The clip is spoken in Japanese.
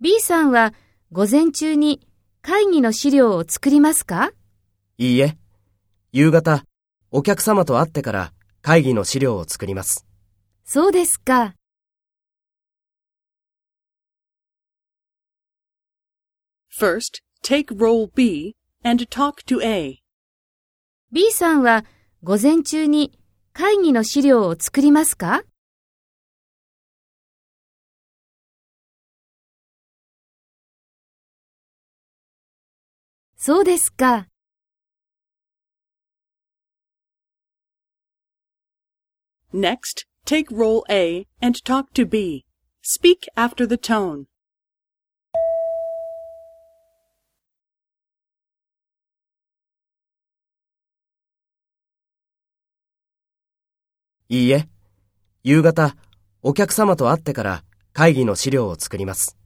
B さんは午前中に会議の資料を作りますか？いいえ。夕方、お客様と会ってから会議の資料を作ります。そうですか。First, take role B and talk to A. B さんは午前中に会議の資料を作りますか？そうですか。Next, take role A and talk to B. Speak after the tone. いいえ。夕方、お客様と会ってから会議の資料を作ります。